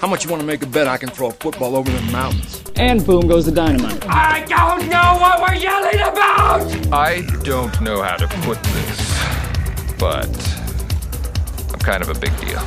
How much you want to make a bet I can throw a football over the mountains? And boom goes the dynamite. I don't know what we're yelling about! I don't know how to put this, but I'm kind of a big deal.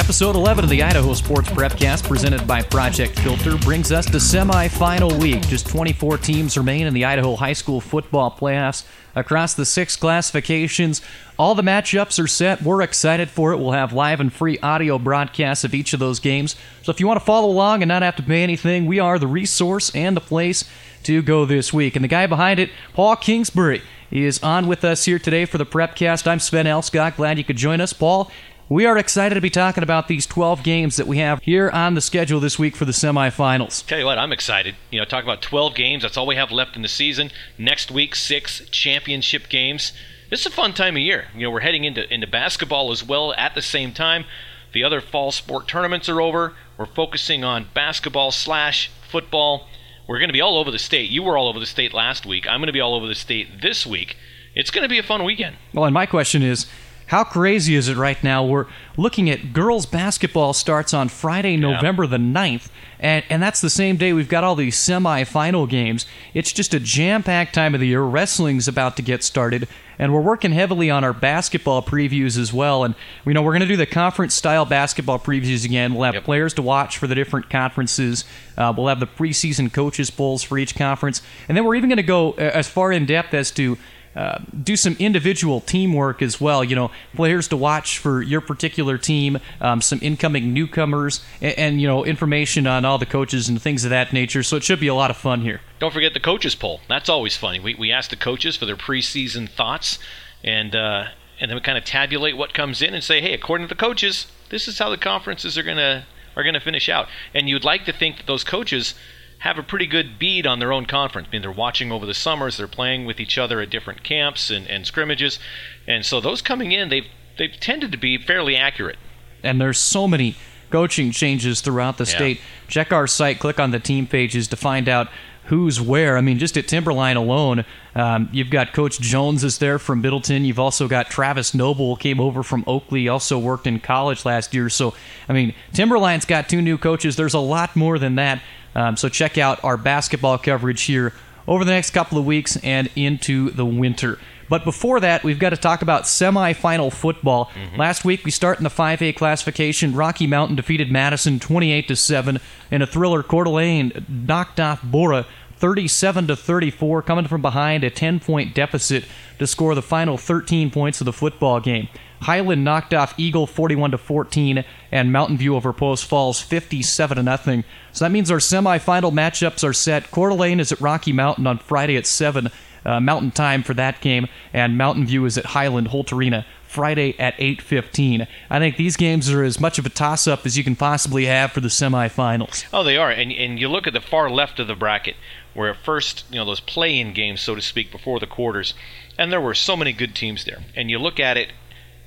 Episode 11 of the Idaho Sports Prepcast, presented by Project Filter, brings us to semifinal week. Just 24 teams remain in the Idaho High School football playoffs across the six classifications. All the matchups are set. We're excited for it. We'll have live and free audio broadcasts of each of those games. So if you want to follow along and not have to pay anything, we are the resource and the place to go this week. And the guy behind it, Paul Kingsbury, is on with us here today for the Prepcast. I'm Sven Alskog. Glad you could join us. Paul, we are excited to be talking about these 12 games that we have here on the schedule this week for the semifinals. Tell you what, I'm excited. You know, talk about 12 games. That's all we have left in the season. Next week, six championship games. This is a fun time of year. You know, we're heading into into basketball as well at the same time. The other fall sport tournaments are over. We're focusing on basketball slash football. We're going to be all over the state. You were all over the state last week. I'm going to be all over the state this week. It's going to be a fun weekend. Well, and my question is how crazy is it right now? We're looking at girls basketball starts on Friday, November the 9th, and, and that's the same day we've got all these semifinal games. It's just a jam packed time of the year. Wrestling's about to get started, and we're working heavily on our basketball previews as well. And we know we're going to do the conference style basketball previews again. We'll have Yep. players to watch for the different conferences. Uh, we'll have the preseason coaches polls for each conference, and then we're even going to go uh, as far in depth as to uh, do some individual teamwork as well. You know, players to watch for your particular team, um, some incoming newcomers, and, and you know, information on all the coaches and things of that nature. So it should be a lot of fun here. Don't forget the coaches poll. That's always funny. We, we ask the coaches for their preseason thoughts, and uh, and then we kind of tabulate what comes in and say, hey, according to the coaches, this is how the conferences are gonna are gonna finish out. And you'd like to think that those coaches have a pretty good bead on their own conference. I mean, they're watching over the summers, they're playing with each other at different camps and, and scrimmages, and so those coming in, they've they've tended to be fairly accurate. and there's so many coaching changes throughout the Yeah. state. Check our site, click on the team pages to find out who's where. I mean, just at Timberline alone, um, you've got Coach Jones is there from Middleton. You've also got Travis Noble came over from Oakley, also worked in college last year. So, I mean, Timberline's got two new coaches. There's a lot more than that. Um, so check out our basketball coverage here over the next couple of weeks and into the winter. But before that, we've got to talk about semifinal football. Last week, we start in the 5A classification. Rocky Mountain defeated Madison 28 to 7 in a thriller. Coeur d'Alene knocked off Borah 37 to 34, coming from behind a 10 point deficit to score the final 13 points of the football game. Highland knocked off Eagle 41 to 14, and Mountain View over Post Falls 57 to nothing. So that means our semifinal matchups are set. Coeur d'Alene is at Rocky Mountain on Friday at 7 uh, Mountain Time for that game, and Mountain View is at Highland Holt Arena Friday at 8:15. I think these games are as much of a toss-up as you can possibly have for the semifinals. Oh, they are, and and you look at the far left of the bracket, where at first you know those play-in games, so to speak, before the quarters, and there were so many good teams there. And you look at it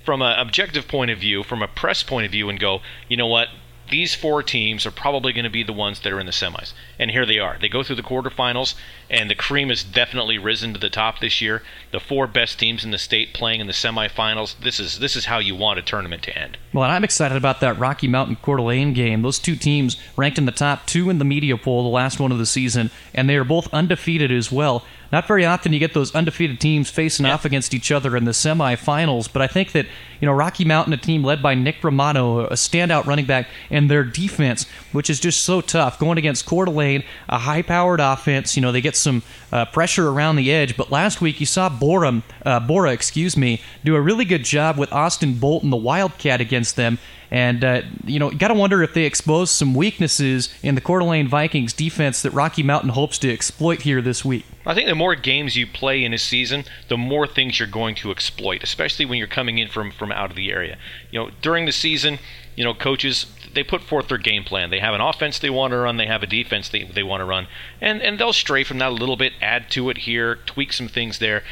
from an objective point of view, from a press point of view, and go, you know what? These four teams are probably going to be the ones that are in the semis, and here they are. They go through the quarterfinals, and the cream has definitely risen to the top this year. The four best teams in the state playing in the semifinals. This is this is how you want a tournament to end. Well, and I'm excited about that Rocky Mountain Coeur d'Alene game. Those two teams ranked in the top two in the media poll, the last one of the season, and they are both undefeated as well. Not very often you get those undefeated teams facing off against each other in the semifinals, but I think that you know Rocky Mountain, a team led by Nick Romano, a standout running back, and their defense, which is just so tough, going against Coeur d'Alene, a high-powered offense. You know they get some uh, pressure around the edge, but last week you saw Borah, uh, Borah, excuse me, do a really good job with Austin Bolton, the Wildcat, against them. And uh, you know, got to wonder if they expose some weaknesses in the Coeur d'Alene Vikings defense that Rocky Mountain hopes to exploit here this week. I think the more games you play in a season, the more things you're going to exploit, especially when you're coming in from, from out of the area. You know, during the season, you know, coaches they put forth their game plan. They have an offense they want to run, they have a defense they, they want to run, and and they'll stray from that a little bit, add to it here, tweak some things there.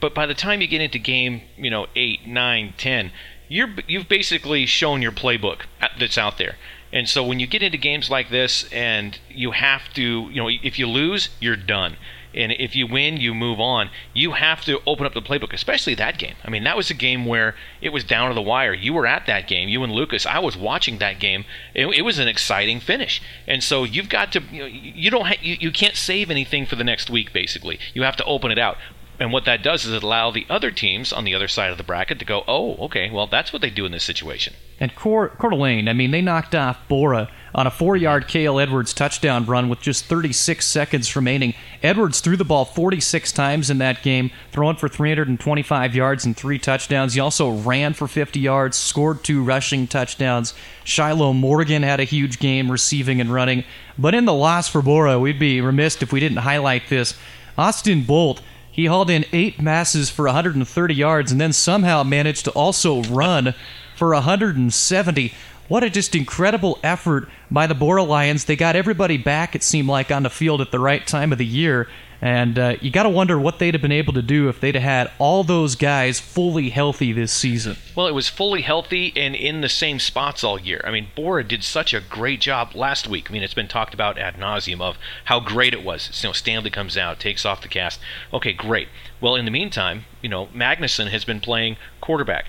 But by the time you get into game, you know, eight, nine, ten, you're you've basically shown your playbook that's out there. And so when you get into games like this and you have to, you know, if you lose, you're done. And if you win, you move on. You have to open up the playbook, especially that game. I mean, that was a game where it was down to the wire. You were at that game, you and Lucas. I was watching that game. It, it was an exciting finish, and so you've got to. You, know, you don't. Ha- you, you can't save anything for the next week. Basically, you have to open it out. And what that does is it allow the other teams on the other side of the bracket to go, oh, okay, well, that's what they do in this situation. And Coeur, Coeur d'Alene, I mean, they knocked off Borah on a four-yard Kale Edwards touchdown run with just 36 seconds remaining. Edwards threw the ball 46 times in that game, throwing for 325 yards and three touchdowns. He also ran for 50 yards, scored two rushing touchdowns. Shiloh Morgan had a huge game receiving and running. But in the loss for Borah, we'd be remiss if we didn't highlight this. Austin Bolt he hauled in eight masses for 130 yards and then somehow managed to also run for 170. What a just incredible effort by the Borah Lions. They got everybody back, it seemed like, on the field at the right time of the year. And uh, you got to wonder what they'd have been able to do if they'd have had all those guys fully healthy this season. Well, it was fully healthy and in the same spots all year. I mean, Borah did such a great job last week. I mean, it's been talked about ad nauseum of how great it was. You know, Stanley comes out, takes off the cast. Okay, great. Well, in the meantime, you know, Magnuson has been playing quarterback.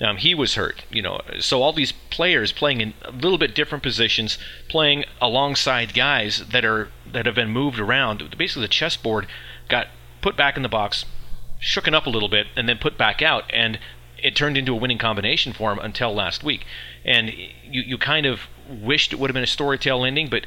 Um, he was hurt, you know. So all these players playing in a little bit different positions, playing alongside guys that are that have been moved around. Basically, the chessboard got put back in the box, shooken up a little bit, and then put back out, and it turned into a winning combination for him until last week. And you you kind of wished it would have been a storytell ending, but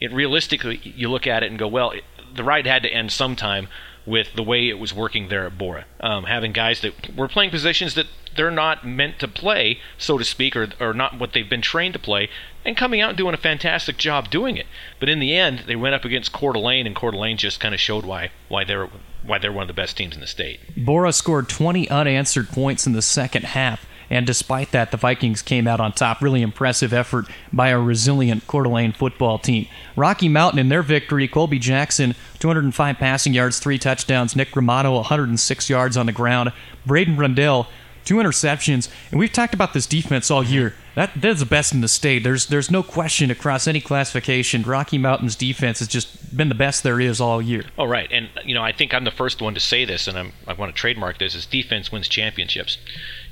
it realistically you look at it and go, well, it, the ride had to end sometime with the way it was working there at Borah. Um, having guys that were playing positions that they're not meant to play, so to speak, or, or not what they've been trained to play, and coming out and doing a fantastic job doing it. But in the end, they went up against Coeur d'Alene, and Coeur d'Alene just kind of showed why why they're why they're one of the best teams in the state. Borah scored 20 unanswered points in the second half. And despite that, the Vikings came out on top. Really impressive effort by a resilient Coeur d'Alene football team. Rocky Mountain in their victory, Colby Jackson, 205 passing yards, three touchdowns. Nick Romano, 106 yards on the ground. Braden Rundell, two interceptions, and we've talked about this defense all year. That that's the best in the state. There's there's no question across any classification. Rocky Mountain's defense has just been the best there is all year. Oh right, and you know I think I'm the first one to say this, and I'm, I want to trademark this: is defense wins championships.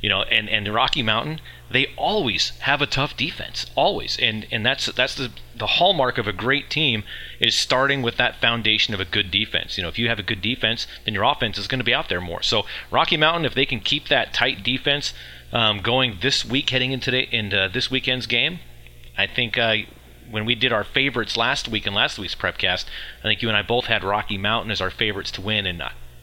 You know, and and Rocky Mountain they always have a tough defense, always, and and that's that's the the hallmark of a great team is starting with that foundation of a good defense. You know, if you have a good defense, then your offense is going to be out there more. So Rocky Mountain, if they can keep that tight defense um, going this week, heading into the, into this weekend's game, I think. Uh, when we did our favorites last week and last week's prepcast, I think you and I both had Rocky Mountain as our favorites to win, and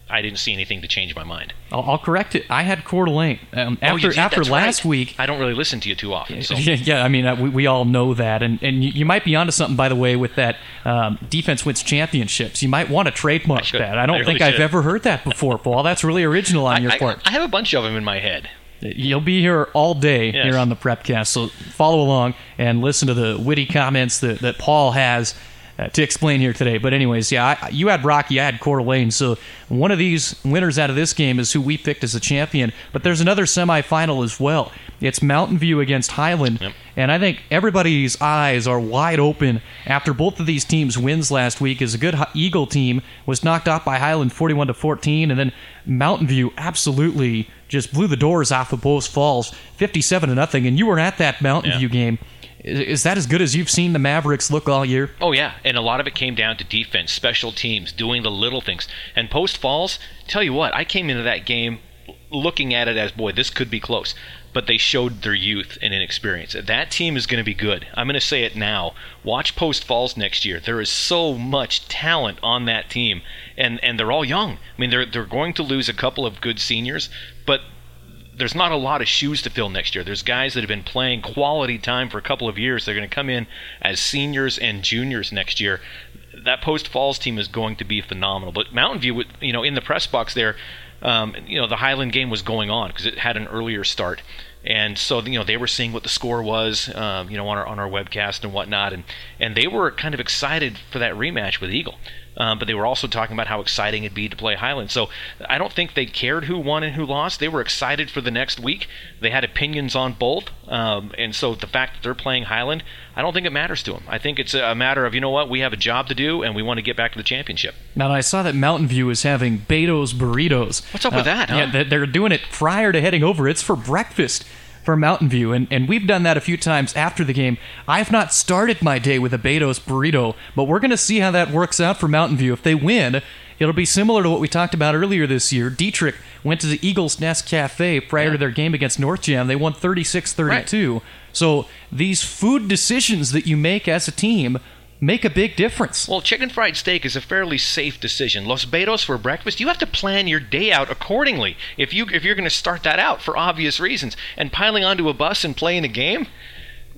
I didn't see anything to change my mind. I'll, I'll correct it. I had Coeur d'Alene. Um, Oh, after after That's last right. week, I don't really listen to you too often. So. Yeah, yeah, I mean, uh, we, we all know that, and and you, you might be onto something, by the way, with that um, defense wins championships. You might want to trademark should. that. I don't I really think I've ever heard that before, Paul. That's really original on your I, part. I have a bunch of them in my head. You'll be here all day Yes. here on the Prepcast, so follow along and listen to the witty comments that, that Paul has uh, to explain here today. But anyways, yeah, I, you had Rocky, I had Coeur d'Alene, so one of these winners out of this game is who we picked as a champion. But there's another semifinal as well. It's Mountain View against Highland, Yep. and I think everybody's eyes are wide open after both of these teams' wins last week. As a good Eagle team was knocked off by Highland 41 to 14, and then Mountain View absolutely just blew the doors off of Post Falls 57 to nothing. And you were at that Mountain Yeah. View game. Is, is that as good as you've seen the Mavericks look all year? Oh yeah, and a lot of it came down to defense, special teams, doing the little things. And Post Falls, tell you what, I came into that game looking at it as, boy, this could be close. But they showed their youth and inexperience. That team is going to be good. I'm going to say it now. Watch Post Falls next year. There is so much talent on that team, and and they're all young. I mean, they're they're going to lose a couple of good seniors, but there's not a lot of shoes to fill next year. There's guys that have been playing quality time for a couple of years. They're going to come in as seniors and juniors next year. That Post Falls team is going to be phenomenal. But Mountain View, you know, in the press box there, um, you know, the Highland game was going on because it had an earlier start. And so, you know, they were seeing what the score was, um, you know, on our on our webcast and whatnot, and and they were kind of excited for that rematch with Eagle. Um, but they were also talking about how exciting it'd be to play Highland. So I don't think they cared who won and who lost. They were excited for the next week. They had opinions on both. Um, and so the fact that they're playing Highland, I don't think it matters to them. I think it's a matter of, you know what, we have a job to do and we want to get back to the championship. Now, I saw that Mountain View is having Beto's burritos. What's up with that, huh? Yeah, they're doing it prior to heading over. It's for breakfast for Mountain View, and, and we've done that a few times after the game. I've not started my day with a Beto's burrito, but we're going to see how that works out for Mountain View. If they win, it'll be similar to what we talked about earlier this year. Dietrich went to the Eagles Nest Cafe prior to their game against North Gem. They won 36 32. So these food decisions that you make as a team make a big difference. Well, chicken fried steak is a fairly safe decision. Los Betos for breakfast, you have to plan your day out accordingly. If you if you're going to start that out for obvious reasons, and piling onto a bus and playing a game,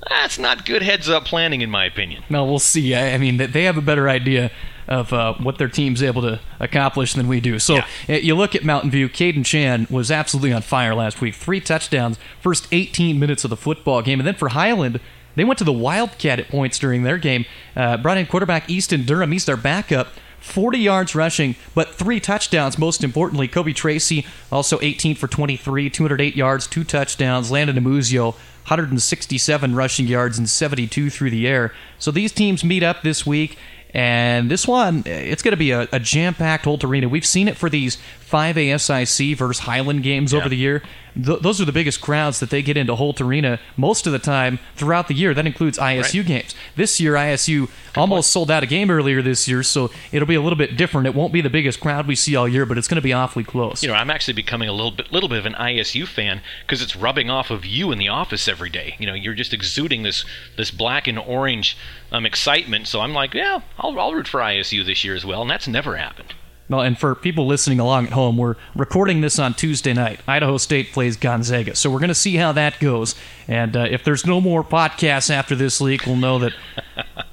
that's not good heads up planning, in my opinion. No, we'll see. I, I mean, they have a better idea of uh, what their team's able to accomplish than we do. So Yeah. uh, you look at Mountain View. Caden Chan was absolutely on fire last week. Three touchdowns, first 18 minutes of the football game, and then for Highland. They went to the Wildcat at points during their game. Uh, brought in quarterback Easton Durham. He's their backup. 40 yards rushing, but three touchdowns, most importantly. Kobe Tracy, also 18 for 23, 208 yards, two touchdowns. Landon Amuzio, 167 rushing yards and 72 through the air. So these teams meet up this week. And this one, it's going to be a, a jam-packed Holt Arena. We've seen it for these 5A SIC versus Highland games over the year. Th- those are the biggest crowds that they get into Holt Arena most of the time throughout the year. That includes ISU games. This year, ISU almost sold out a game earlier this year, so it'll be a little bit different. It won't be the biggest crowd we see all year, but it's going to be awfully close. You know, I'm actually becoming a little bit, little bit of an ISU fan because it's rubbing off of you in the office every day. You know, you're just exuding this this black and orange um, excitement. So I'm like, yeah, I'll, I'll root for ISU this year as well, and that's never happened. Well, and for people listening along at home, we're recording this on Tuesday night. Idaho State plays Gonzaga, so we're going to see how that goes. And uh, if there's no more podcasts after this leak, we'll know that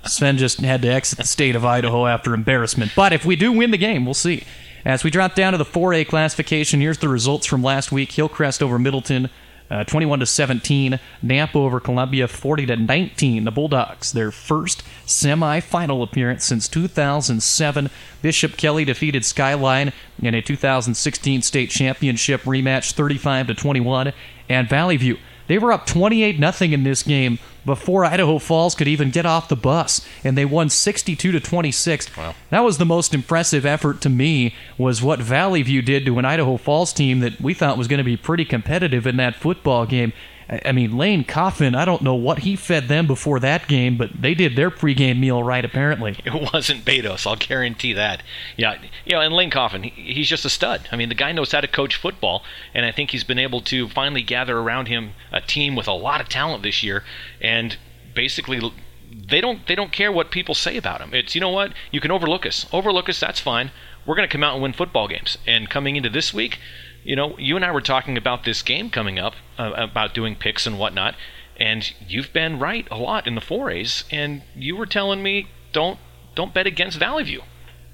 Sven just had to exit the state of Idaho after embarrassment. But if we do win the game, we'll see. As we drop down to the 4A classification, here's the results from last week: Hillcrest over Middleton. Uh, 21 to 17, Nampa over Columbia 40 to 19. The Bulldogs, their first semifinal appearance since 2007. Bishop Kelly defeated Skyline in a 2016 state championship rematch 35 to 21. And Valley View, they were up 28 nothing in this game before Idaho Falls could even get off the bus, and they won 62 to 26. Wow. That was the most impressive effort to me. Was what Valley View did to an Idaho Falls team that we thought was going to be pretty competitive in that football game. I mean, Lane Coffin, I don't know what he fed them before that game, but they did their pregame meal right, apparently. It wasn't Betos, I'll guarantee that. Yeah, you know, and Lane Coffin, he, he's just a stud. I mean, the guy knows how to coach football, and I think he's been able to finally gather around him a team with a lot of talent this year, and basically they don't they don't care what people say about him. It's you know what you can overlook us, overlook us. That's fine. We're going to come out and win football games. And coming into this week, you know, you and I were talking about this game coming up uh, about doing picks and whatnot, and you've been right a lot in the forays, and you were telling me don't don't bet against Valley View.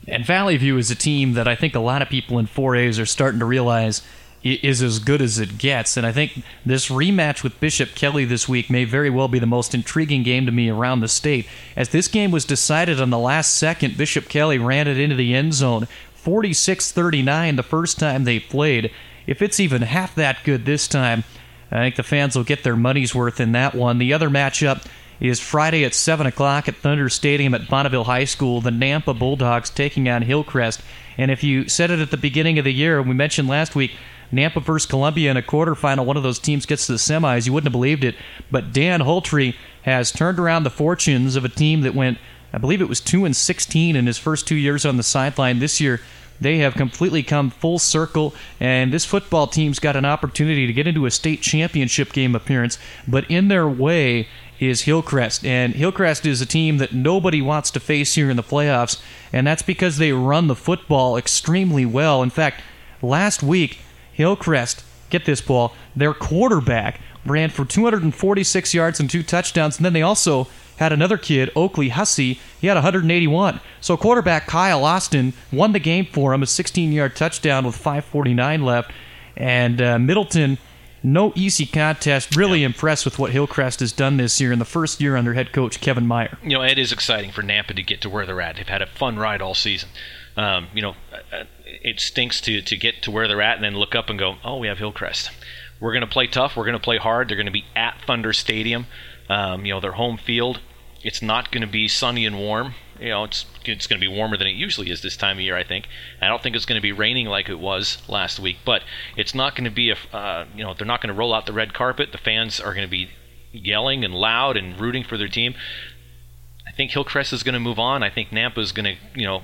And Valley View is a team that I think a lot of people in 4As are starting to realize is as good as it gets. And I think this rematch with Bishop Kelly this week may very well be the most intriguing game to me around the state. As this game was decided on the last second, Bishop Kelly ran it into the end zone 46 39 the first time they played. If it's even half that good this time, I think the fans will get their money's worth in that one. The other matchup is Friday at 7 o'clock at Thunder Stadium at Bonneville High School. The Nampa Bulldogs taking on Hillcrest. And if you said it at the beginning of the year, we mentioned last week, Nampa versus Columbia in a quarterfinal, one of those teams gets to the semis. You wouldn't have believed it. But Dan Holtry has turned around the fortunes of a team that went, I believe it was 2 and 16 in his first two years on the sideline. This year, they have completely come full circle, and this football team's got an opportunity to get into a state championship game appearance. But in their way is Hillcrest, and Hillcrest is a team that nobody wants to face here in the playoffs, and that's because they run the football extremely well. In fact, last week, Hillcrest, get this, Paul, their quarterback ran for 246 yards and two touchdowns, and then they also had another kid, Oakley Hussey. He had 181. So quarterback Kyle Austin won the game for him, a 16-yard touchdown with 5:49 left, and uh, Middleton no easy contest. Really impressed with what Hillcrest has done this year in the first year under head coach Kevin Meyer. You know, it is exciting for Nampa to get to where they're at. They've had a fun ride all season. Um, you know, uh, it stinks to, to get to where they're at and then look up and go, oh, we have Hillcrest. We're going to play tough. We're going to play hard. They're going to be at Thunder Stadium. Um, you know, their home field. It's not going to be sunny and warm. You know, it's it's going to be warmer than it usually is this time of year. I think. I don't think it's going to be raining like it was last week, but it's not going to be a. Uh, you know, they're not going to roll out the red carpet. The fans are going to be yelling and loud and rooting for their team. I think Hillcrest is going to move on. I think Nampa is going to, you know,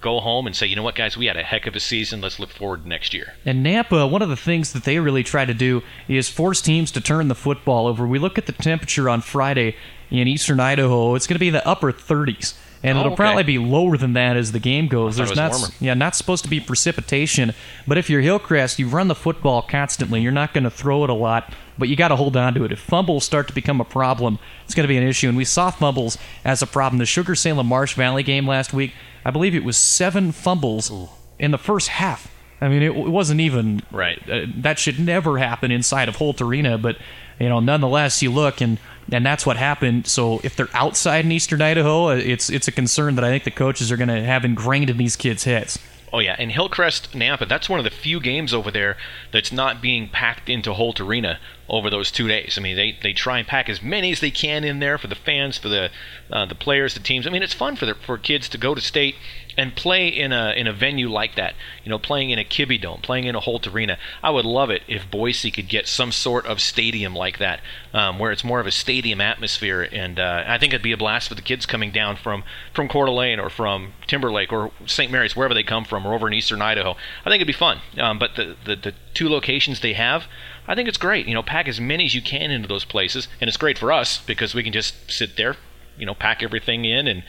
go home and say, you know what, guys, we had a heck of a season. Let's look forward to next year. And Nampa, one of the things that they really try to do is force teams to turn the football over. We look at the temperature on Friday in eastern Idaho, it's going to be in the upper 30s. And Oh, it'll okay. probably be lower than that as the game goes. There's not, warmer. yeah, not supposed to be precipitation. But if you're Hillcrest, you run the football constantly. You're not going to throw it a lot, but you got to hold on to it. If fumbles start to become a problem, it's going to be an issue. And we saw fumbles as a problem. The Sugar Salem Marsh Valley game last week, I believe it was seven fumbles in the first half. I mean, it, it wasn't even Right. uh, that should never happen inside of Holt Arena, but you know, nonetheless, you look and and that's what happened. So if they're outside in Eastern Idaho, it's it's a concern that I think the coaches are going to have ingrained in these kids' heads. Oh yeah, and Hillcrest Nampa, that's one of the few games over there that's not being packed into Holt Arena over those two days. I mean, they, they try and pack as many as they can in there for the fans, for the uh, the players, the teams. I mean, it's fun for the, for kids to go to state and play in a in a venue like that. You know, playing in a Kibbie Dome, playing in a Holt Arena. I would love it if Boise could get some sort of stadium like that, um, where it's more of a stadium atmosphere. And uh, I think it'd be a blast for the kids coming down from from Coeur d'Alene or from Timberlake or St. Mary's, wherever they come from, or over in eastern Idaho. I think it'd be fun. Um, but the, the the two locations they have, I think it's great. You know, pack as many as you can into those places, and it's great for us because we can just sit there, you know, pack everything in and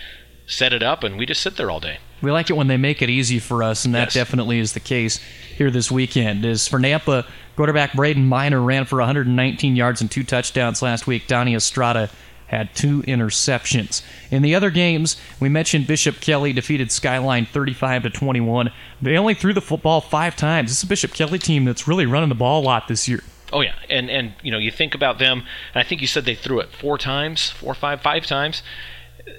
set it up, and we just sit there all day. We like it when they make it easy for us, and that Yes. definitely is the case here this weekend. Is for Nampa, quarterback Braden Miner ran for 119 yards and two touchdowns last week. Donnie Estrada had two interceptions. In the other games, we mentioned Bishop Kelly defeated Skyline 35 to 21. They only threw the football five times. This is a Bishop Kelly team that's really running the ball a lot this year. Oh yeah, and and you know you think about them, I think you said they threw it four times, four, five, five times.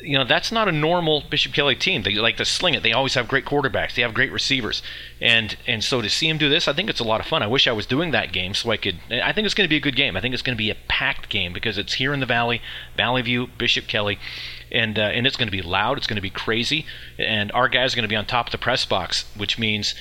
You know that's not a normal Bishop Kelly team. They like to sling it. They always have great quarterbacks. They have great receivers, and and so to see him do this, I think it's a lot of fun. I wish I was doing that game so I could. I think it's going to be a good game. I think it's going to be a packed game because it's here in the Valley, Valley View, Bishop Kelly, and uh, and it's going to be loud. It's going to be crazy, and our guys are going to be on top of the press box, which means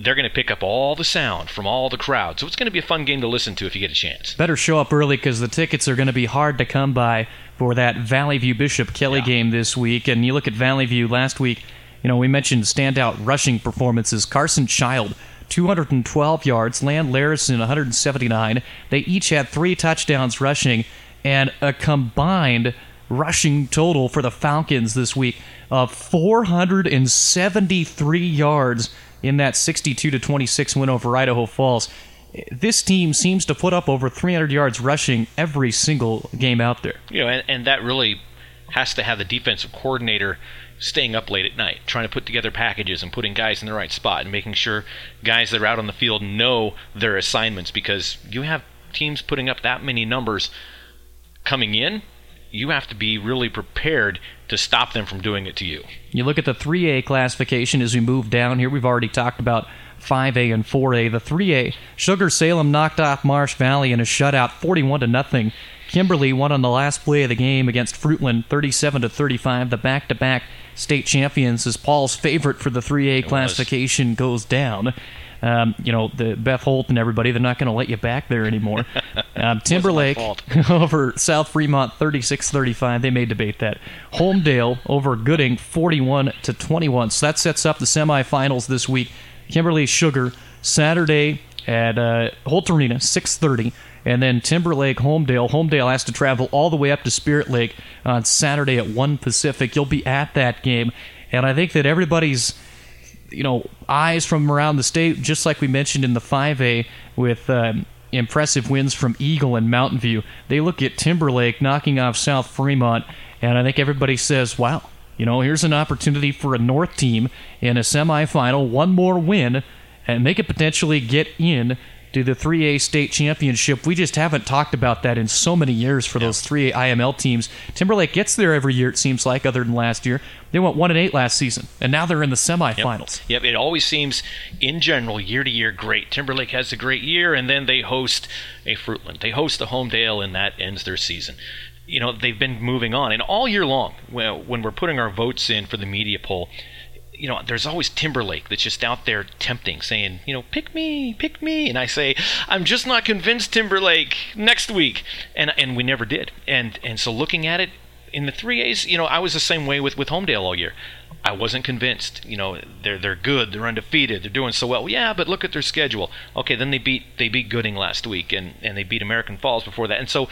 they're going to pick up all the sound from all the crowd. So it's going to be a fun game to listen to if you get a chance. Better show up early because the tickets are going to be hard to come by for that Valley View Bishop Kelly Yeah. game this week. And you look at Valley View last week, you know, we mentioned standout rushing performances. Carson Child, 212 yards, Land Larison, 179. They each had three touchdowns rushing and a combined rushing total for the Falcons this week of 473 yards in that 62 to 26 win over Idaho Falls. This team seems to put up over 300 yards rushing every single game out there. You know, and, and that really has to have the defensive coordinator staying up late at night, trying to put together packages and putting guys in the right spot and making sure guys that are out on the field know their assignments because you have teams putting up that many numbers coming in. You have to be really prepared to stop them from doing it to you. You look at the 3A classification as we move down here. We've already talked about 5A and 4A. The 3A, Sugar Salem knocked off Marsh Valley in a shutout, 41 to nothing. Kimberly won on the last play of the game against Fruitland, 37 to 35. The back-to-back state champions is Paul's favorite for the 3A classification goes down. Um, you know, the Beth Holt and everybody, they're not going to let you back there anymore. Um, Timberlake over South Fremont 36-35. They may debate that. Homedale over Gooding 41 to 21. So that sets up the semifinals this week. Kimberly Sugar Saturday at uh, Holt Arena 6:30, and then Timberlake Homedale. Homedale has to travel all the way up to Spirit Lake on Saturday at 1 Pacific. You'll be at that game, and I think that everybody's you know eyes from around the state, just like we mentioned in the 5A with um, impressive wins from Eagle and Mountain View. They look at Timberlake knocking off South Fremont, and I think everybody says, "Wow, you know, here's an opportunity for a North team in a semifinal, one more win, and they could potentially get in to the 3A state championship. We just haven't talked about that in so many years for those 3A IML teams. Timberlake gets there every year, it seems like, other than last year. They went 1 and 8 last season, and now they're in the semifinals. Yep, it always seems, in general, year to year, great. Timberlake has a great year, and then they host a Fruitland. They host a Homedale, and that ends their season. You know, they've been moving on. And all year long, when we're putting our votes in for the media poll, you know, there's always Timberlake that's just out there tempting, saying, you know, pick me, pick me. And I say, I'm just not convinced Timberlake next week. And and we never did. And and so looking at it in the three A's, you know, I was the same way with, with Homedale all year. I wasn't convinced. You know, they're they're good, they're undefeated, they're doing so well. Yeah, but look at their schedule. Okay, then they beat they beat Gooding last week and, and they beat American Falls before that. And so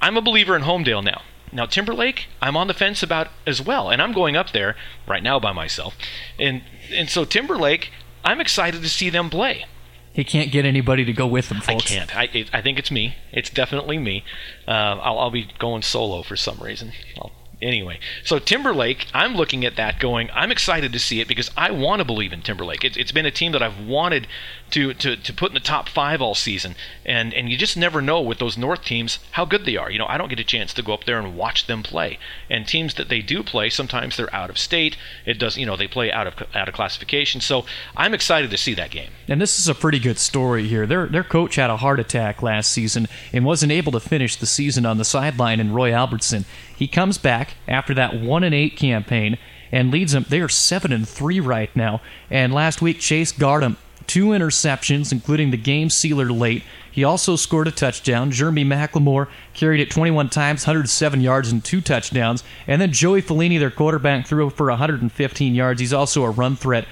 I'm a believer in Homedale now. Now Timberlake, I'm on the fence about as well, and I'm going up there right now by myself, and and so Timberlake, I'm excited to see them play. He can't get anybody to go with him, folks. I can't. I, it, I think it's me. It's definitely me. Uh, I'll, I'll be going solo for some reason. I'll anyway, so Timberlake, I'm looking at that going, I'm excited to see it because I want to believe in Timberlake. It, it's been a team that I've wanted to, to, to put in the top five all season. And, and you just never know with those North teams how good they are. You know, I don't get a chance to go up there and watch them play. And teams that they do play, sometimes they're out of state. It does, you know, they play out of out of classification. So I'm excited to see that game. And this is a pretty good story here. Their their coach had a heart attack last season and wasn't able to finish the season on the sideline in Roy Albertson. He comes back after that 1 and 8 campaign and leads them. They are 7 and 3 right now. And last week Chase Gardam two interceptions, including the game sealer late. He also scored a touchdown. Jeremy McLemore carried it 21 times, 107 yards, and two touchdowns. And then Joey Fellini, their quarterback, threw for 115 yards. He's also a run threat.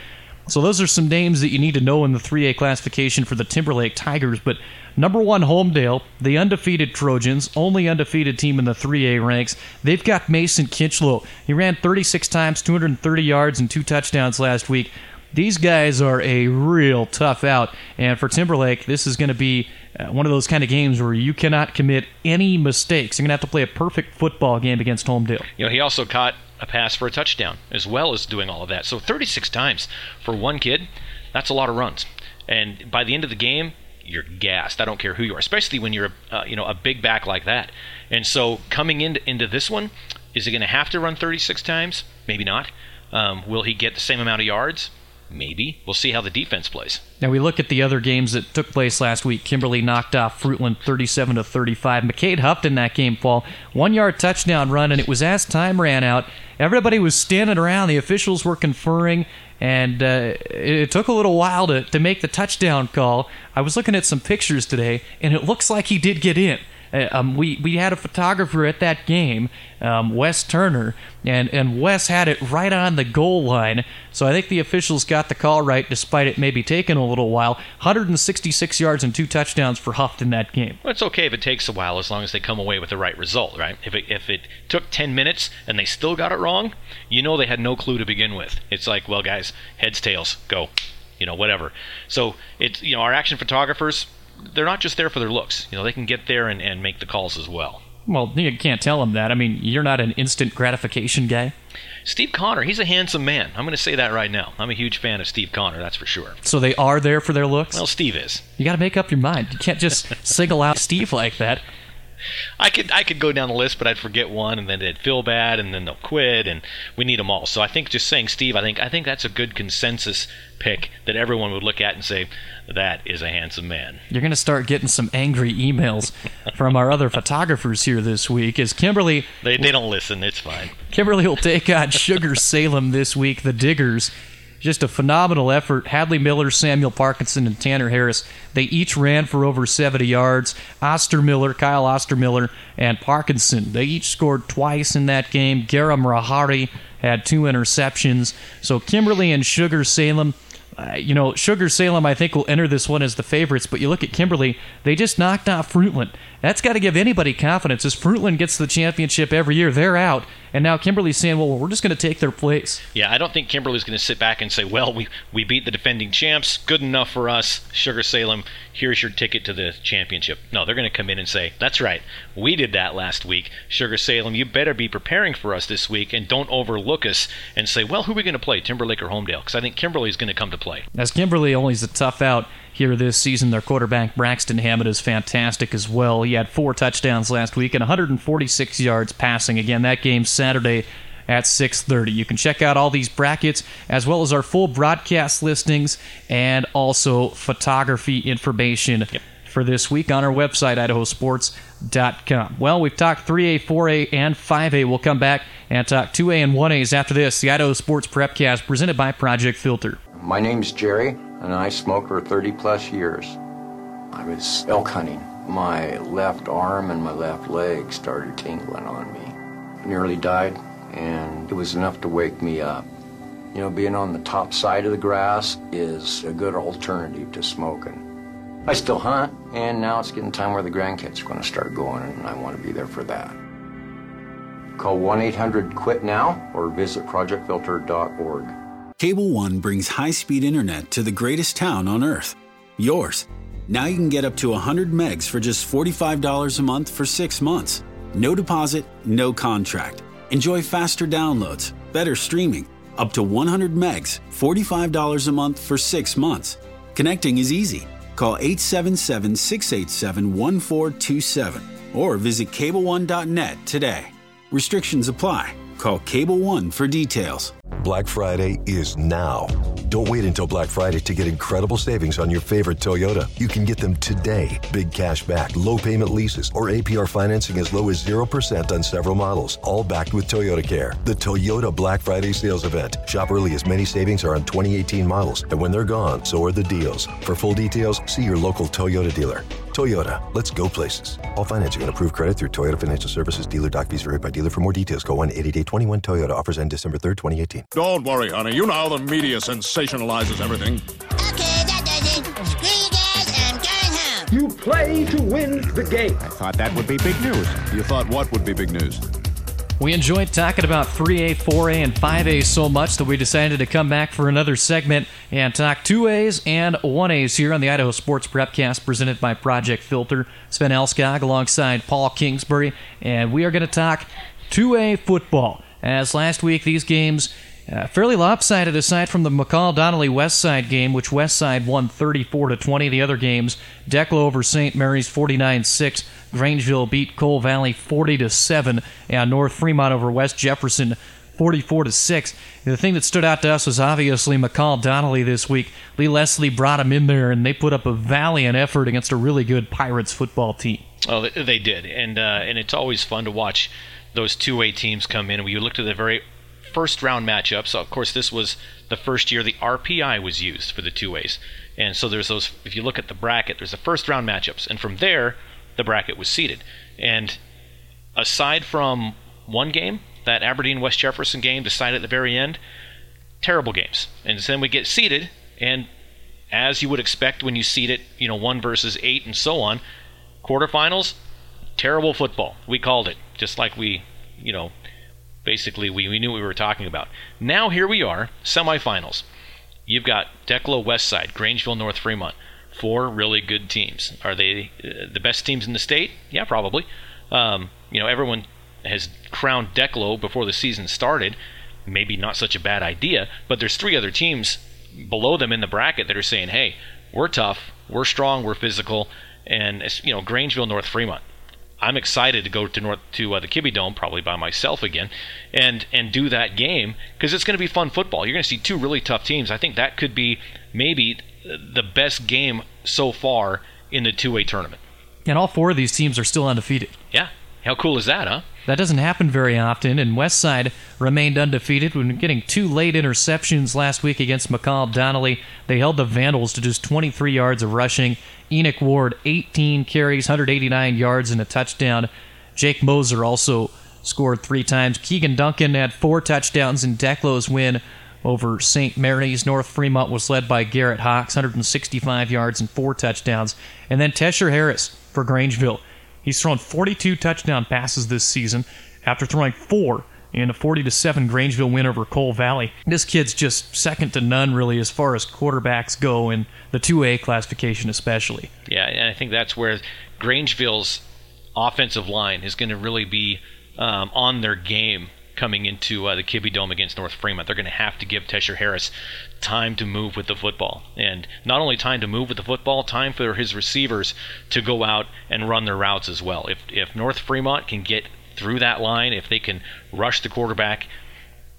So those are some names that you need to know in the 3A classification for the Timberlake Tigers. But number one, Homedale, the undefeated Trojans, only undefeated team in the 3A ranks. They've got Mason Kinchlow. He ran 36 times, 230 yards, and two touchdowns last week these guys are a real tough out. And for Timberlake, this is going to be uh, one of those kind of games where you cannot commit any mistakes. You're going to have to play a perfect football game against Homedale. You know, he also caught a pass for a touchdown as well as doing all of that. So 36 times for one kid, that's a lot of runs. And by the end of the game, you're gassed. I don't care who you are, especially when you're uh, you know a big back like that. And so coming into into this one, is he going to have to run 36 times? Maybe not. Um, will he get the same amount of yards? Maybe. We'll see how the defense plays. Now we look at the other games that took place last week. Kimberly knocked off Fruitland 37 to 35. McCade Huffed in that game fall. One yard touchdown run, and it was as time ran out. Everybody was standing around. The officials were conferring, and uh, it took a little while to, to make the touchdown call. I was looking at some pictures today, and it looks like he did get in. Uh, um, we we had a photographer at that game, um, Wes Turner, and and Wes had it right on the goal line. So I think the officials got the call right, despite it maybe taking a little while. 166 yards and two touchdowns for Huft in that game. Well, it's okay if it takes a while, as long as they come away with the right result, right? If it if it took 10 minutes and they still got it wrong, you know they had no clue to begin with. It's like, well, guys, heads tails, go you know, whatever. So it's you know, our action photographers, they're not just there for their looks. You know, they can get there and, and make the calls as well. Well, you can't tell them that. I mean, you're not an instant gratification guy. Steve Connor, he's a handsome man. I'm going to say that right now. I'm a huge fan of Steve Connor, that's for sure. So they are there for their looks? Well, Steve is. You got to make up your mind. You can't just single out Steve like that. I could I could go down the list, but I'd forget one, and then they'd feel bad, and then they'll quit, and we need them all. So I think just saying Steve, I think I think that's a good consensus pick that everyone would look at and say that is a handsome man. You're going to start getting some angry emails from our other photographers here this week. Is Kimberly, they they don't listen. It's fine. Kimberly will take on Sugar Salem this week. The Diggers just a phenomenal effort. Hadley Miller, Samuel Parkinson, and Tanner Harris. They each ran for over 70 yards. Ostermiller, Kyle Ostermiller, and Parkinson. They each scored twice in that game. Garam Rahari had two interceptions. So Kimberly and Sugar Salem. Uh, you know, Sugar Salem, I think, will enter this one as the favorites, but you look at Kimberly, they just knocked off Fruitland. That's got to give anybody confidence. As Fruitland gets the championship every year, they're out. And now Kimberly's saying, well, we're just going to take their place. Yeah, I don't think Kimberly's going to sit back and say, well, we, we beat the defending champs. Good enough for us. Sugar Salem, here's your ticket to the championship. No, they're going to come in and say, that's right. We did that last week. Sugar Salem, you better be preparing for us this week and don't overlook us and say, well, who are we going to play, Timberlake or Homedale? Because I think Kimberly's going to come to play. As Kimberly only's a tough out here this season, their quarterback Braxton Hammond is fantastic as well. He had four touchdowns last week and 146 yards passing. Again, that game Saturday at 6:30. You can check out all these brackets as well as our full broadcast listings and also photography information Yep. for this week on our website idahosports.com. Well, we've talked 3A, 4A, and 5A. We'll come back and talk 2A and 1A's after this. The Idaho Sports Prepcast presented by Project Filter. My name's Jerry, and I smoke for 30 plus years. I was elk hunting. My left arm and my left leg started tingling on me. Nearly died, and it was enough to wake me up. You know, being on the top side of the grass is a good alternative to smoking. I still hunt, and now it's getting time where the grandkids are going to start going, and I want to be there for that. Call 1 800 QUIT NOW or visit projectfilter.org. Cable One brings high speed internet to the greatest town on earth, yours. Now you can get up to 100 megs for just $45 a month for six months. No deposit, no contract. Enjoy faster downloads, better streaming, up to 100 megs, $45 a month for six months. Connecting is easy. Call 877 687 1427 or visit cableone.net today. Restrictions apply. Call Cable One for details. Black Friday is now. Don't wait until Black Friday to get incredible savings on your favorite Toyota. You can get them today. Big cash back, low payment leases, or APR financing as low as 0% on several models, all backed with Toyota Care. The Toyota Black Friday sales event. Shop early as many savings are on 2018 models, and when they're gone, so are the deals. For full details, see your local Toyota dealer. Toyota, let's go places. All financing and approved credit through Toyota Financial Services dealer doc fees vary by dealer. For more details, call 1 888 21 Toyota. Offers end December 3rd, 2018. Don't worry, honey. You know how the media sensationalizes everything. Okay, that does it. Screw you guys, I'm going home. You play to win the game. I thought that would be big news. You thought what would be big news? We enjoyed talking about 3A, 4A, and 5A so much that we decided to come back for another segment and talk 2As and 1As here on the Idaho Sports Prepcast presented by Project Filter. Sven Alskog alongside Paul Kingsbury, and we are going to talk 2A football. As last week, these games uh, fairly lopsided aside from the McCall Donnelly West Side game, which West Side won 34 to 20. The other games, Declo over St. Mary's 49 6. Grangeville beat Cole Valley 40 to 7, and North Fremont over West Jefferson 44 to 6. The thing that stood out to us was obviously McCall Donnelly this week. Lee Leslie brought him in there, and they put up a valiant effort against a really good Pirates football team. Oh, they- did, and uh, and it's always fun to watch those two way teams come in. We looked at the very first round matchups. So of course, this was the first year the RPI was used for the two ways. and so there's those. If you look at the bracket, there's the first round matchups, and from there, the bracket was seeded. And aside from one game, that Aberdeen West Jefferson game decided at the very end, terrible games. And then we get seeded, and as you would expect when you seed it, you know, one versus eight and so on, quarterfinals, terrible football. We called it, just like we, you know, basically we, we knew we were talking about. Now here we are, semifinals. You've got Declo Westside, Grangeville North Fremont, four really good teams. Are they uh, the best teams in the state? Yeah, probably. Um, you know, everyone has crowned Declo before the season started. Maybe not such a bad idea, but there's three other teams below them in the bracket that are saying, "Hey, we're tough, we're strong, we're physical," and you know, Grangeville North Fremont. I'm excited to go to North to uh, the Kibbie Dome, probably by myself again, and and do that game because it's going to be fun football. You're going to see two really tough teams. I think that could be maybe the best game so far in the two-way tournament. And all four of these teams are still undefeated. Yeah, how cool is that, huh? That doesn't happen very often, and Westside remained undefeated when getting two late interceptions last week against McCall Donnelly. They held the Vandals to just 23 yards of rushing. Enoch Ward, 18 carries, 189 yards, and a touchdown. Jake Moser also scored three times. Keegan Duncan had four touchdowns in Declo's win over St. Mary's. North Fremont was led by Garrett Hawks, 165 yards and four touchdowns. And then Tesher Harris for Grangeville. He's thrown 42 touchdown passes this season after throwing four in a 40 to 7 Grangeville win over Cole Valley. This kid's just second to none really as far as quarterbacks go in the 2A classification especially. Yeah, and I think that's where Grangeville's offensive line is going to really be um, on their game coming into uh, the Kibbie Dome against North Fremont. They're going to have to give Tesher Harris time to move with the football, and not only time to move with the football, time for his receivers to go out and run their routes as well. If if North Fremont can get through that line, if they can rush the quarterback,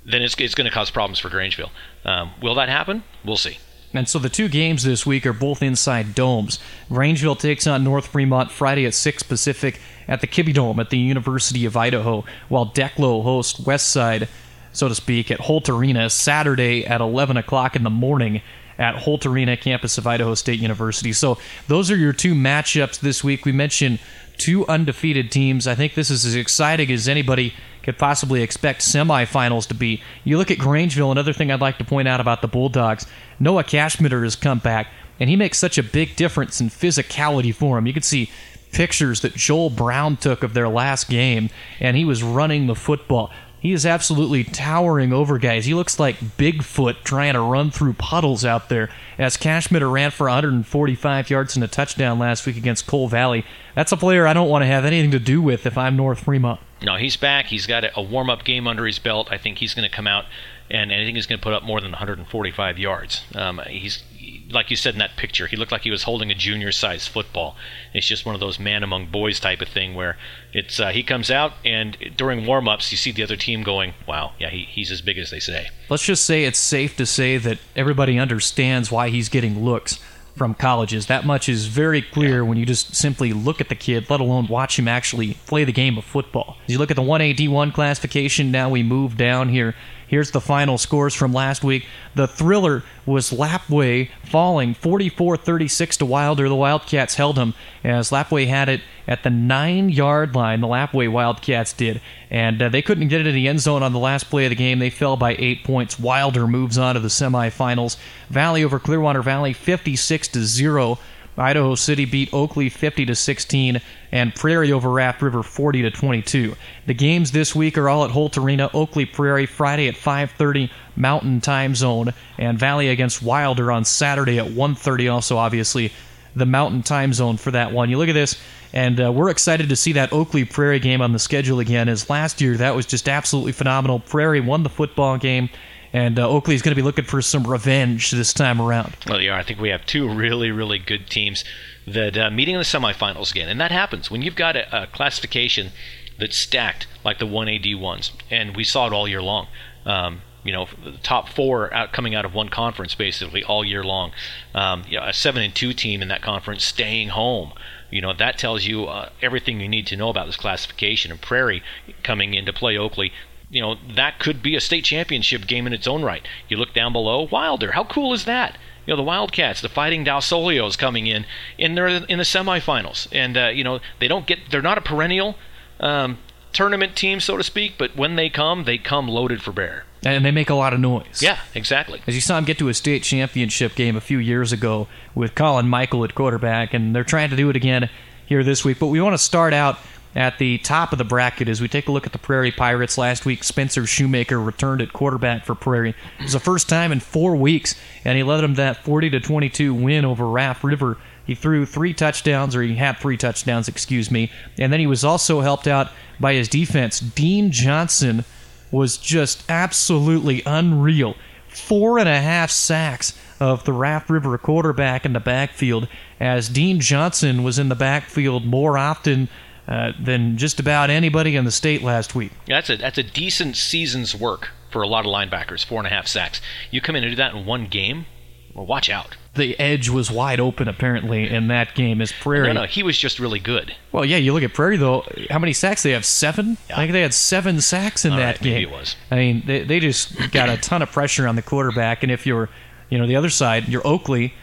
then it's, it's going to cause problems for Grangeville. Um, will that happen? We'll see. And so the two games this week are both inside domes. Grangeville takes on North Fremont Friday at 6 Pacific at the Kibbie Dome at the University of Idaho, while Declo hosts Westside, so to speak, at Holt Arena Saturday at 11 o'clock in the morning at Holt Arena, campus of Idaho State University. So those are your two matchups this week. We mentioned two undefeated teams. I think this is as exciting as anybody could possibly expect semifinals to be. You look at Grangeville, another thing I'd like to point out about the Bulldogs, Noah Cashmitter has come back, and he makes such a big difference in physicality for him. You can see pictures that Joel Brown took of their last game, and he was running the football. He is absolutely towering over guys. He looks like Bigfoot trying to run through puddles out there. As Cashmitter ran for 145 yards and a touchdown last week against Cole Valley, that's a player I don't want to have anything to do with if I'm North Fremont. No, he's back. He's got a warm up game under his belt. I think he's going to come out and I think he's going to put up more than 145 yards. Um, he's like you said in that picture, he looked like he was holding a junior-sized football. It's just one of those man among boys type of thing where it's uh, he comes out and during warm-ups you see the other team going, "Wow, yeah, he, he's as big as they say." Let's just say it's safe to say that everybody understands why he's getting looks from colleges. That much is very clear yeah. when you just simply look at the kid, let alone watch him actually play the game of football. As you look at the 1A D1 classification, now we move down here Here's the final scores from last week. The thriller was Lapwai falling 44 36 to Wilder. The Wildcats held him as Lapwai had it at the nine yard line. The Lapwai Wildcats did. And uh, they couldn't get it in the end zone on the last play of the game. They fell by eight points. Wilder moves on to the semifinals. Valley over Clearwater Valley 56 to 0. Idaho City beat Oakley 50 to 16 and Prairie over Raft River 40 to 22. The games this week are all at Holt Arena, Oakley Prairie Friday at 5:30 Mountain Time Zone and Valley against Wilder on Saturday at 1:30 also obviously the Mountain Time Zone for that one. You look at this and uh, we're excited to see that Oakley Prairie game on the schedule again as last year that was just absolutely phenomenal. Prairie won the football game and uh, Oakley is going to be looking for some revenge this time around. Well, yeah, I think we have two really, really good teams that uh, meeting in the semifinals again, and that happens when you've got a, a classification that's stacked like the 1AD ones, and we saw it all year long. Um, you know, the top four out coming out of one conference basically all year long. Um, you know, a seven and two team in that conference staying home. You know, that tells you uh, everything you need to know about this classification. And Prairie coming in to play Oakley, you know, that could be a state championship game in its own right. You look down below, Wilder. How cool is that? You know, the Wildcats, the Fighting Dalsolios coming in in their in the semifinals, and uh, you know they don't get they're not a perennial um, tournament team, so to speak, but when they come, they come loaded for bear. And they make a lot of noise. Yeah, exactly. As you saw him get to a state championship game a few years ago with Colin Michael at quarterback, and they're trying to do it again here this week. But we want to start out at the top of the bracket as we take a look at the Prairie Pirates. Last week, Spencer Shoemaker returned at quarterback for Prairie. It was the first time in four weeks, and he led them that 40 to 22 win over Raft River. He threw three touchdowns, or he had three touchdowns, excuse me, and then he was also helped out by his defense. Dean Johnson was just absolutely unreal. Four and a half sacks of the Raft River quarterback in the backfield, as Dean Johnson was in the backfield more often uh, than just about anybody in the state last week. Yeah, that's a that's a decent season's work for a lot of linebackers. Four and a half sacks. You come in and do that in one game. Well, watch out. The edge was wide open apparently in that game as Prairie. No, no, he was just really good. Well, yeah, you look at Prairie though. How many sacks they have? Seven. Yeah. I think they had seven sacks in All that right, game. Maybe it was. I mean, they they just got a ton of pressure on the quarterback, and if you're, you know, the other side, you're Oakley.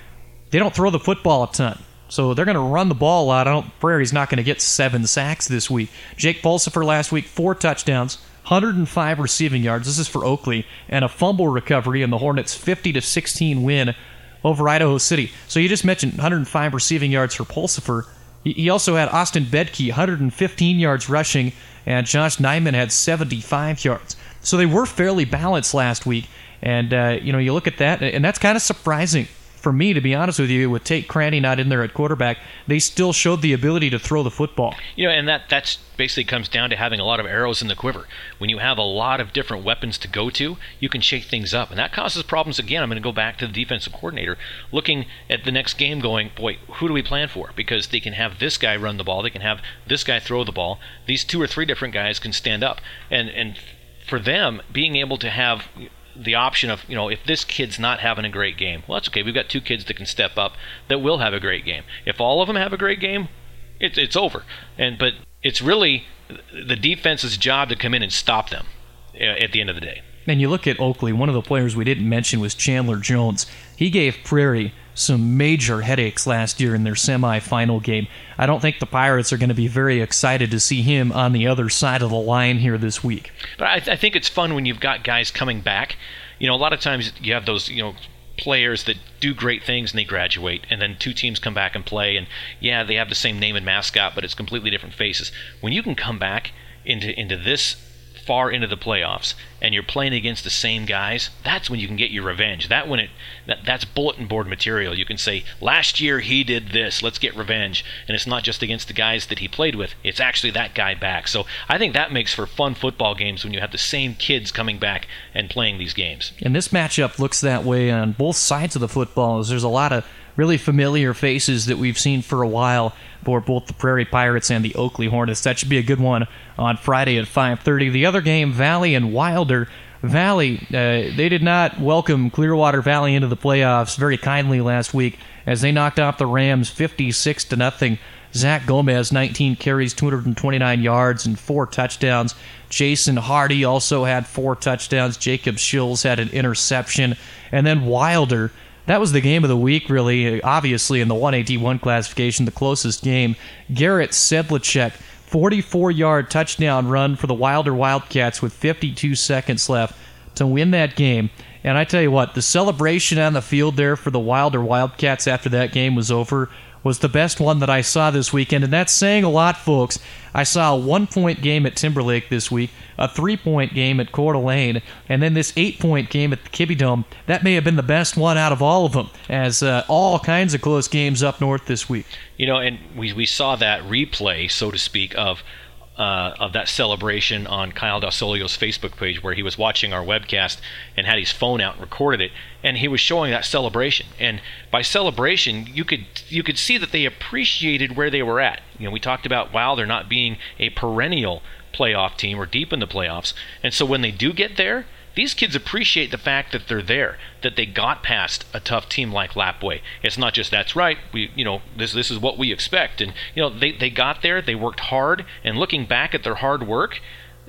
They don't throw the football a ton. So they're going to run the ball a lot. I don't. Prairie's not going to get seven sacks this week. Jake Pulsifer last week, four touchdowns, 105 receiving yards. This is for Oakley, and a fumble recovery in the Hornets' 50 to 16 win over Idaho City. So you just mentioned 105 receiving yards for Pulsifer. He also had Austin Bedke 115 yards rushing, and Josh Nyman had 75 yards. So they were fairly balanced last week. And uh, you know, you look at that, and that's kind of surprising for me, to be honest with you, with Tate Cranny not in there at quarterback, they still showed the ability to throw the football. You know, and that that's basically comes down to having a lot of arrows in the quiver. When you have a lot of different weapons to go to, you can shake things up, and that causes problems. Again, I'm going to go back to the defensive coordinator looking at the next game, going, "Boy, who do we plan for?" Because they can have this guy run the ball, they can have this guy throw the ball. These two or three different guys can stand up, and and for them being able to have the option of you know if this kid's not having a great game well that's okay. We've got two kids that can step up that will have a great game. If all of them have a great game it's it's over. And but it's really the defense's job to come in and stop them uh, at the end of the day. And you look at Oakley, one of the players we didn't mention was Chandler Jones. He gave Prairie some major headaches last year in their semifinal game. I don't think the Pirates are going to be very excited to see him on the other side of the line here this week. But I, I think it's fun when you've got guys coming back. You know, a lot of times you have those, you know, players that do great things and they graduate, and then two teams come back and play, and yeah, they have the same name and mascot, but it's completely different faces. When you can come back into into this far into the playoffs and you're playing against the same guys, that's when you can get your revenge. That when it that, that's bulletin board material. You can say last year he did this, let's get revenge. And it's not just against the guys that he played with, it's actually that guy back. So I think that makes for fun football games when you have the same kids coming back and playing these games. And this matchup looks that way on both sides of the football. There's a lot of really familiar faces that we've seen for a while for both the Prairie Pirates and the Oakley Hornets. That should be a good one on Friday at 5:30. The other game, Valley and Wilder. Valley, uh, they did not welcome Clearwater Valley into the playoffs very kindly last week as they knocked off the Rams 56 to nothing. Zach Gomez, 19 carries, 229 yards, and four touchdowns. Jason Hardy also had four touchdowns. Jacob Schills had an interception. And then Wilder, that was the game of the week, really. Obviously, in the 1A D1 classification, the closest game. Garrett Sedlacek, 44 yard touchdown run for the Wilder Wildcats with 52 seconds left to win that game. And I tell you what, the celebration on the field there for the Wilder Wildcats after that game was over was the best one that I saw this weekend, and that's saying a lot, folks. I saw a one point game at Timberlake this week, a three point game at Coeur d'Alene, and then this eight point game at the Kibbie Dome. That may have been the best one out of all of them, as uh, all kinds of close games up north this week. You know, and we, we saw that replay, so to speak, of uh, of that celebration on Kyle Dasolio's Facebook page, where he was watching our webcast and had his phone out and recorded it, and he was showing that celebration. And by celebration, you could you could see that they appreciated where they were at. You know, we talked about wow, they're not being a perennial playoff team or deep in the playoffs, and so when they do get there, these kids appreciate the fact that they're there, that they got past a tough team like Lapwai. It's not just that's right, we you know this this is what we expect, and you know they they got there, they worked hard, and looking back at their hard work.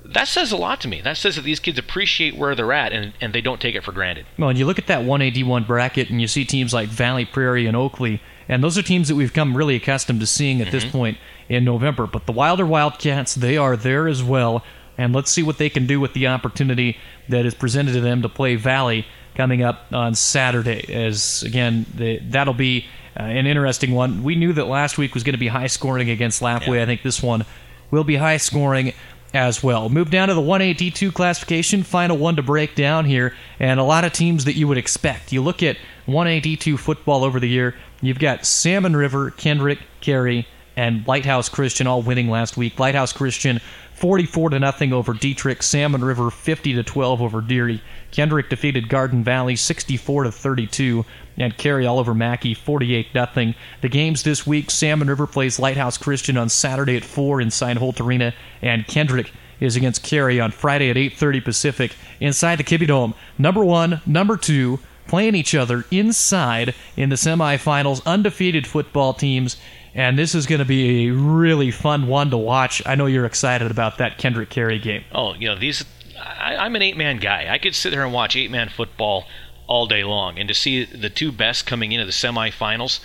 That says a lot to me. That says that these kids appreciate where they're at and, and they don't take it for granted. Well, and you look at that 1A D1 bracket and you see teams like Valley Prairie and Oakley, and those are teams that we've come really accustomed to seeing at this mm-hmm. point in November. But the Wilder Wildcats, they are there as well and let's see what they can do with the opportunity that is presented to them to play Valley coming up on Saturday. As again, the, that'll be uh, an interesting one. We knew that last week was going to be high scoring against Lapwai. Yeah. I think this one will be high scoring as well. Move down to the 1A D2 classification, final one to break down here, and a lot of teams that you would expect. You look at 1A D2 football over the year, you've got Salmon River, Kendrick, Carey, and Lighthouse Christian all winning last week. Lighthouse Christian 44 to nothing over Dietrich, Salmon River 50 to 12 over Deary. Kendrick defeated Garden Valley 64 to 32 and Carey Oliver Mackay 48 nothing. The games this week, Salmon River plays Lighthouse Christian on Saturday at 4 inside Holt Arena and Kendrick is against Carey on Friday at 8:30 Pacific inside the Kibbie Dome. Number 1, number 2 playing each other inside in the semifinals, undefeated football teams and this is going to be a really fun one to watch. I know you're excited about that Kendrick Carey game. Oh, you know, these. I, I'm an eight man guy. I could sit there and watch eight man football all day long. And to see the two best coming into the semifinals,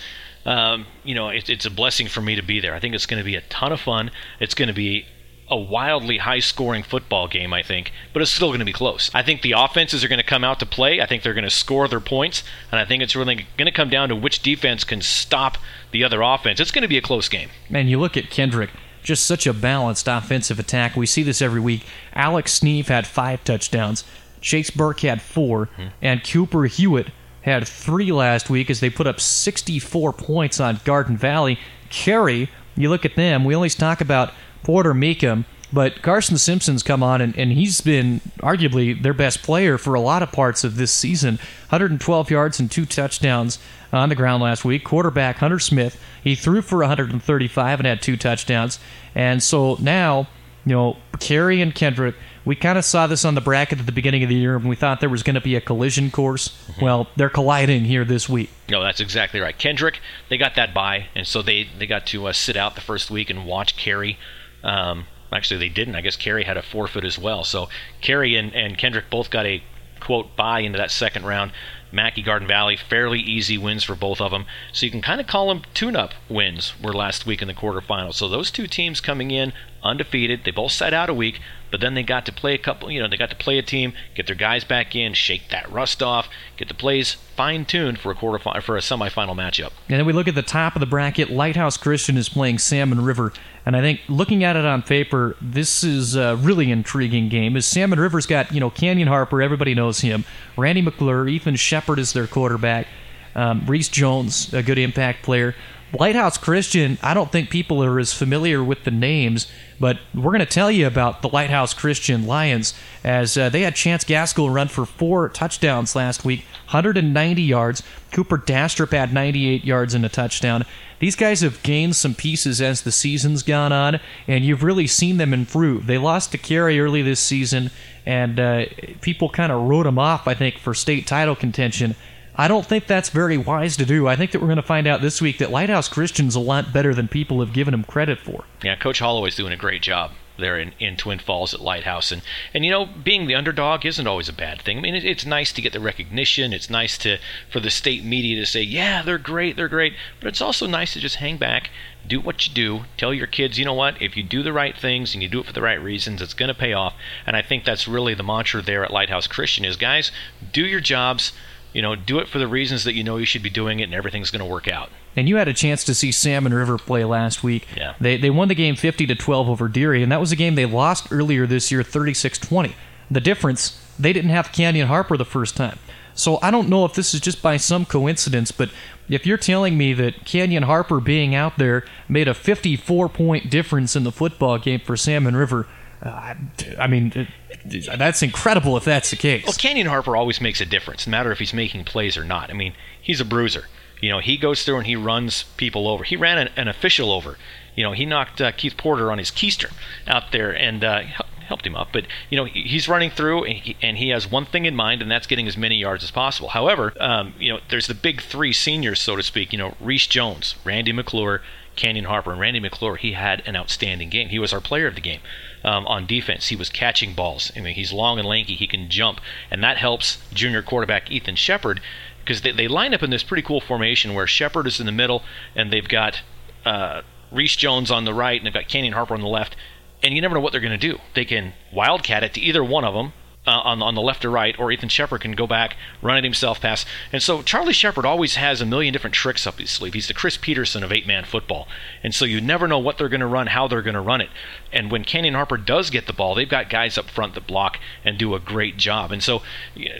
um, you know, it, it's a blessing for me to be there. I think it's going to be a ton of fun. It's going to be a wildly high scoring football game, I think, but it's still going to be close. I think the offenses are going to come out to play. I think they're going to score their points, and I think it's really going to come down to which defense can stop the other offense. It's going to be a close game. Man, you look at Kendrick, just such a balanced offensive attack. We see this every week. Alex Sneeve had five touchdowns, Chase Burke had 4 mm-hmm. and Cooper Hewitt had three last week as they put up 64 points on Garden Valley. Carey, you look at them, we always talk about Porter Meekum, but Carson Simpson's come on, and, and he's been arguably their best player for a lot of parts of this season. 112 yards and two touchdowns on the ground last week. Quarterback Hunter Smith, he threw for 135 and had two touchdowns. And so now, you know, Carey and Kendrick, we kind of saw this on the bracket at the beginning of the year, and we thought there was going to be a collision course. Mm-hmm. Well, they're colliding here this week. No, that's exactly right. Kendrick, they got that bye, and so they, they got to uh, sit out the first week and watch Carey. Um, actually, they didn't. I guess Carey had a forfeit as well. So Carey and, and Kendrick both got a quote bye into that second round. Mackay Garden Valley, fairly easy wins for both of them. So you can kind of call them tune-up wins. Were last week in the quarterfinals. So those two teams coming in undefeated. They both sat out a week, but then they got to play a couple. You know, they got to play a team, get their guys back in, shake that rust off, get the plays fine-tuned for a quarter for a semifinal matchup. And then we look at the top of the bracket. Lighthouse Christian is playing Salmon River, and I think looking at it on paper, this is a really intriguing game. As Salmon River's got you know Canyon Harper, everybody knows him. Randy McClure, Ethan Shepard is their quarterback. Um, Reese Jones, a good impact player. Lighthouse Christian, I don't think people are as familiar with the names, but we're going to tell you about the Lighthouse Christian Lions as uh, they had Chance Gaskell run for four touchdowns last week, 190 yards. Cooper Dastrup had 98 yards and a touchdown. These guys have gained some pieces as the season's gone on, and you've really seen them improve. They lost to Carey early this season, and uh, people kind of wrote them off, I think, for state title contention. I don't think that's very wise to do. I think that we're going to find out this week that Lighthouse Christian's a lot better than people have given him credit for. Yeah, Coach Holloway's doing a great job there in, in Twin Falls at Lighthouse. And, and, you know, being the underdog isn't always a bad thing. I mean, it, it's nice to get the recognition. It's nice to for the state media to say, yeah, they're great, they're great. But it's also nice to just hang back, do what you do, tell your kids, you know what, if you do the right things and you do it for the right reasons, it's going to pay off. And I think that's really the mantra there at Lighthouse Christian is, guys, do your jobs you know, do it for the reasons that you know you should be doing it, and everything's going to work out. And you had a chance to see Salmon River play last week. Yeah. They they won the game 50 to 12 over Deary, and that was a game they lost earlier this year 36-20. The difference, they didn't have Canyon Harper the first time. So I don't know if this is just by some coincidence, but if you're telling me that Canyon Harper being out there made a 54 point difference in the football game for Salmon River, uh, I mean, that's incredible if that's the case. Well, Canyon Harper always makes a difference, no matter if he's making plays or not. I mean, he's a bruiser. You know, he goes through and he runs people over. He ran an, an official over. You know, he knocked uh, Keith Porter on his keister out there and uh, helped him up. But you know, he's running through and he, and he, has one thing in mind, and that's getting as many yards as possible. However, um, you know, there's the big three seniors, so to speak. You know, Reese Jones, Randy McClure, Canyon Harper, and Randy McClure. He had an outstanding game. He was our player of the game um, on defense. He was catching balls. I mean, he's long and lanky. He can jump, and that helps junior quarterback Ethan Shepard because they, they line up in this pretty cool formation where Shepard is in the middle, and they've got uh, Reese Jones on the right, and they've got Canyon Harper on the left. And you never know what they're going to do. They can wildcat it to either one of them, uh, on, on the left or right, or Ethan Shepard can go back, run it himself, pass. And so Charlie Shepard always has a million different tricks up his sleeve. He's the Chris Petersen of eight man football. And so you never know what they're going to run, how they're going to run it. And when Canyon Harper does get the ball, they've got guys up front that block and do a great job. And so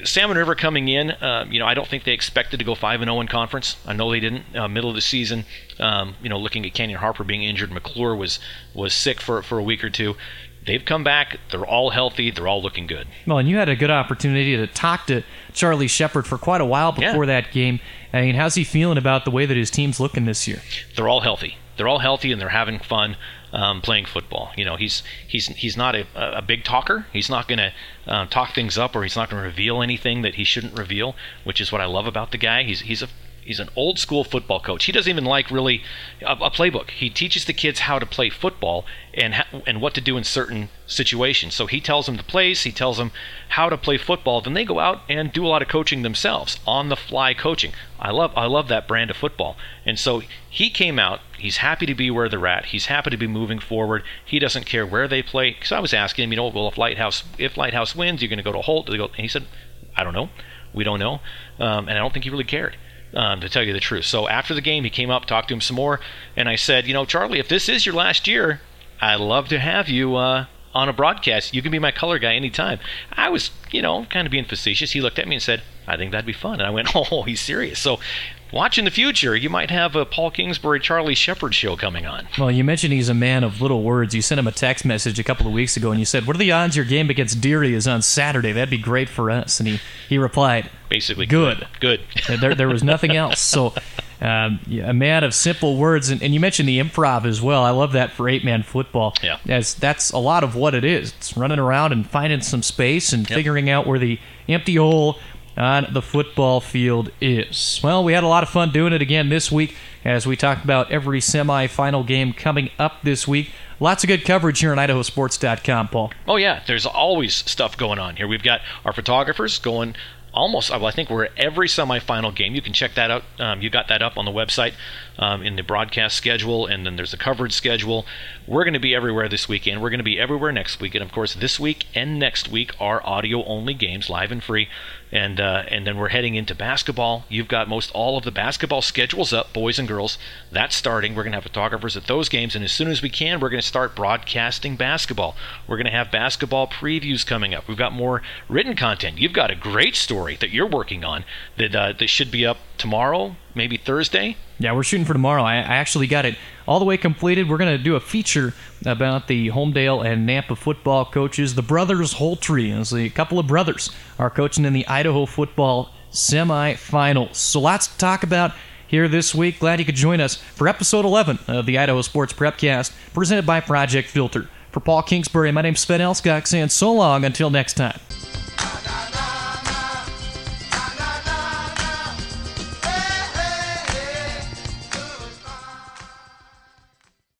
Salmon River coming in, uh, you know, I don't think they expected to go 5 and 0 in conference. I know they didn't. Uh, middle of the season, um, you know, looking at Canyon Harper being injured, McClure was was sick for for a week or two they've come back. They're all healthy. They're all looking good. Well, and you had a good opportunity to talk to Charlie Shepard for quite a while before Yeah. that game. I mean, how's he feeling about the way that his team's looking this year? They're all healthy. They're all healthy and they're having fun um, playing football. You know, he's he's he's not a, a big talker. He's not going to uh, talk things up or he's not going to reveal anything that he shouldn't reveal, which is what I love about the guy. He's he's a He's an old school football coach. He doesn't even like really a, a playbook. He teaches the kids how to play football and ha- and what to do in certain situations. So he tells them the plays, he tells them how to play football. Then they go out and do a lot of coaching themselves, on the fly coaching. I love I love that brand of football. And so he came out. He's happy to be where they're at. He's happy to be moving forward. He doesn't care where they play. Because I was asking him, you know, well if Lighthouse if Lighthouse wins, you're going to go to Holt. And he said, I don't know. We don't know. Um, and I don't think he really cared um, to tell you the truth. So after the game, he came up, talked to him some more, and I said, you know, Charlie, if this is your last year, I'd love to have you uh, on a broadcast. You can be my color guy anytime. I was, you know, kind of being facetious. He looked at me and said, I think that'd be fun. And I went, oh, he's serious. So watch in the future, you might have a Paul Kingsbury, Charlie Shepard show coming on. Well, you mentioned he's a man of little words. You sent him a text message a couple of weeks ago and you said, What are the odds your game against Deary is on Saturday? That'd be great for us. And he, he replied, Basically, Good. Good. there, there was nothing else. So, um, yeah, a man of simple words. And, and you mentioned the improv as well. I love that for eight man football. Yeah. As that's a lot of what it is. It's running around and finding some space and Yep. figuring out where the empty hole on the football field is. Well, we had a lot of fun doing it again this week as we talked about every semifinal game coming up this week. Lots of good coverage here on IdahoSports.com, Paul. Oh yeah, there's always stuff going on here. We've got our photographers going almost. Well, I think we're at every semifinal game. You can check that out. Um, you got that up on the website um, in the broadcast schedule, and then there's a coverage schedule. We're going to be everywhere this weekend. We're going to be everywhere next week, and of course, this week and next week are audio-only games, live and free. And uh, and then we're heading into basketball. You've got most all of the basketball schedules up, boys and girls. That's starting. We're going to have photographers at those games, and as soon as we can, we're going to start broadcasting basketball. We're going to have basketball previews coming up. We've got more written content. You've got a great story that you're working on that uh, that should be up tomorrow, maybe Thursday. Yeah, we're shooting for tomorrow. I, I actually got it all the way completed. We're going to do a feature about the Homedale and Nampa football coaches. The brothers Holtree, as a couple of brothers, are coaching in the Idaho football semifinals. So lots to talk about here this week. Glad you could join us for episode 11 of the Idaho Sports Prepcast, presented by Project Filter. For Paul Kingsbury, my name's Sven Alskog, saying so long until next time.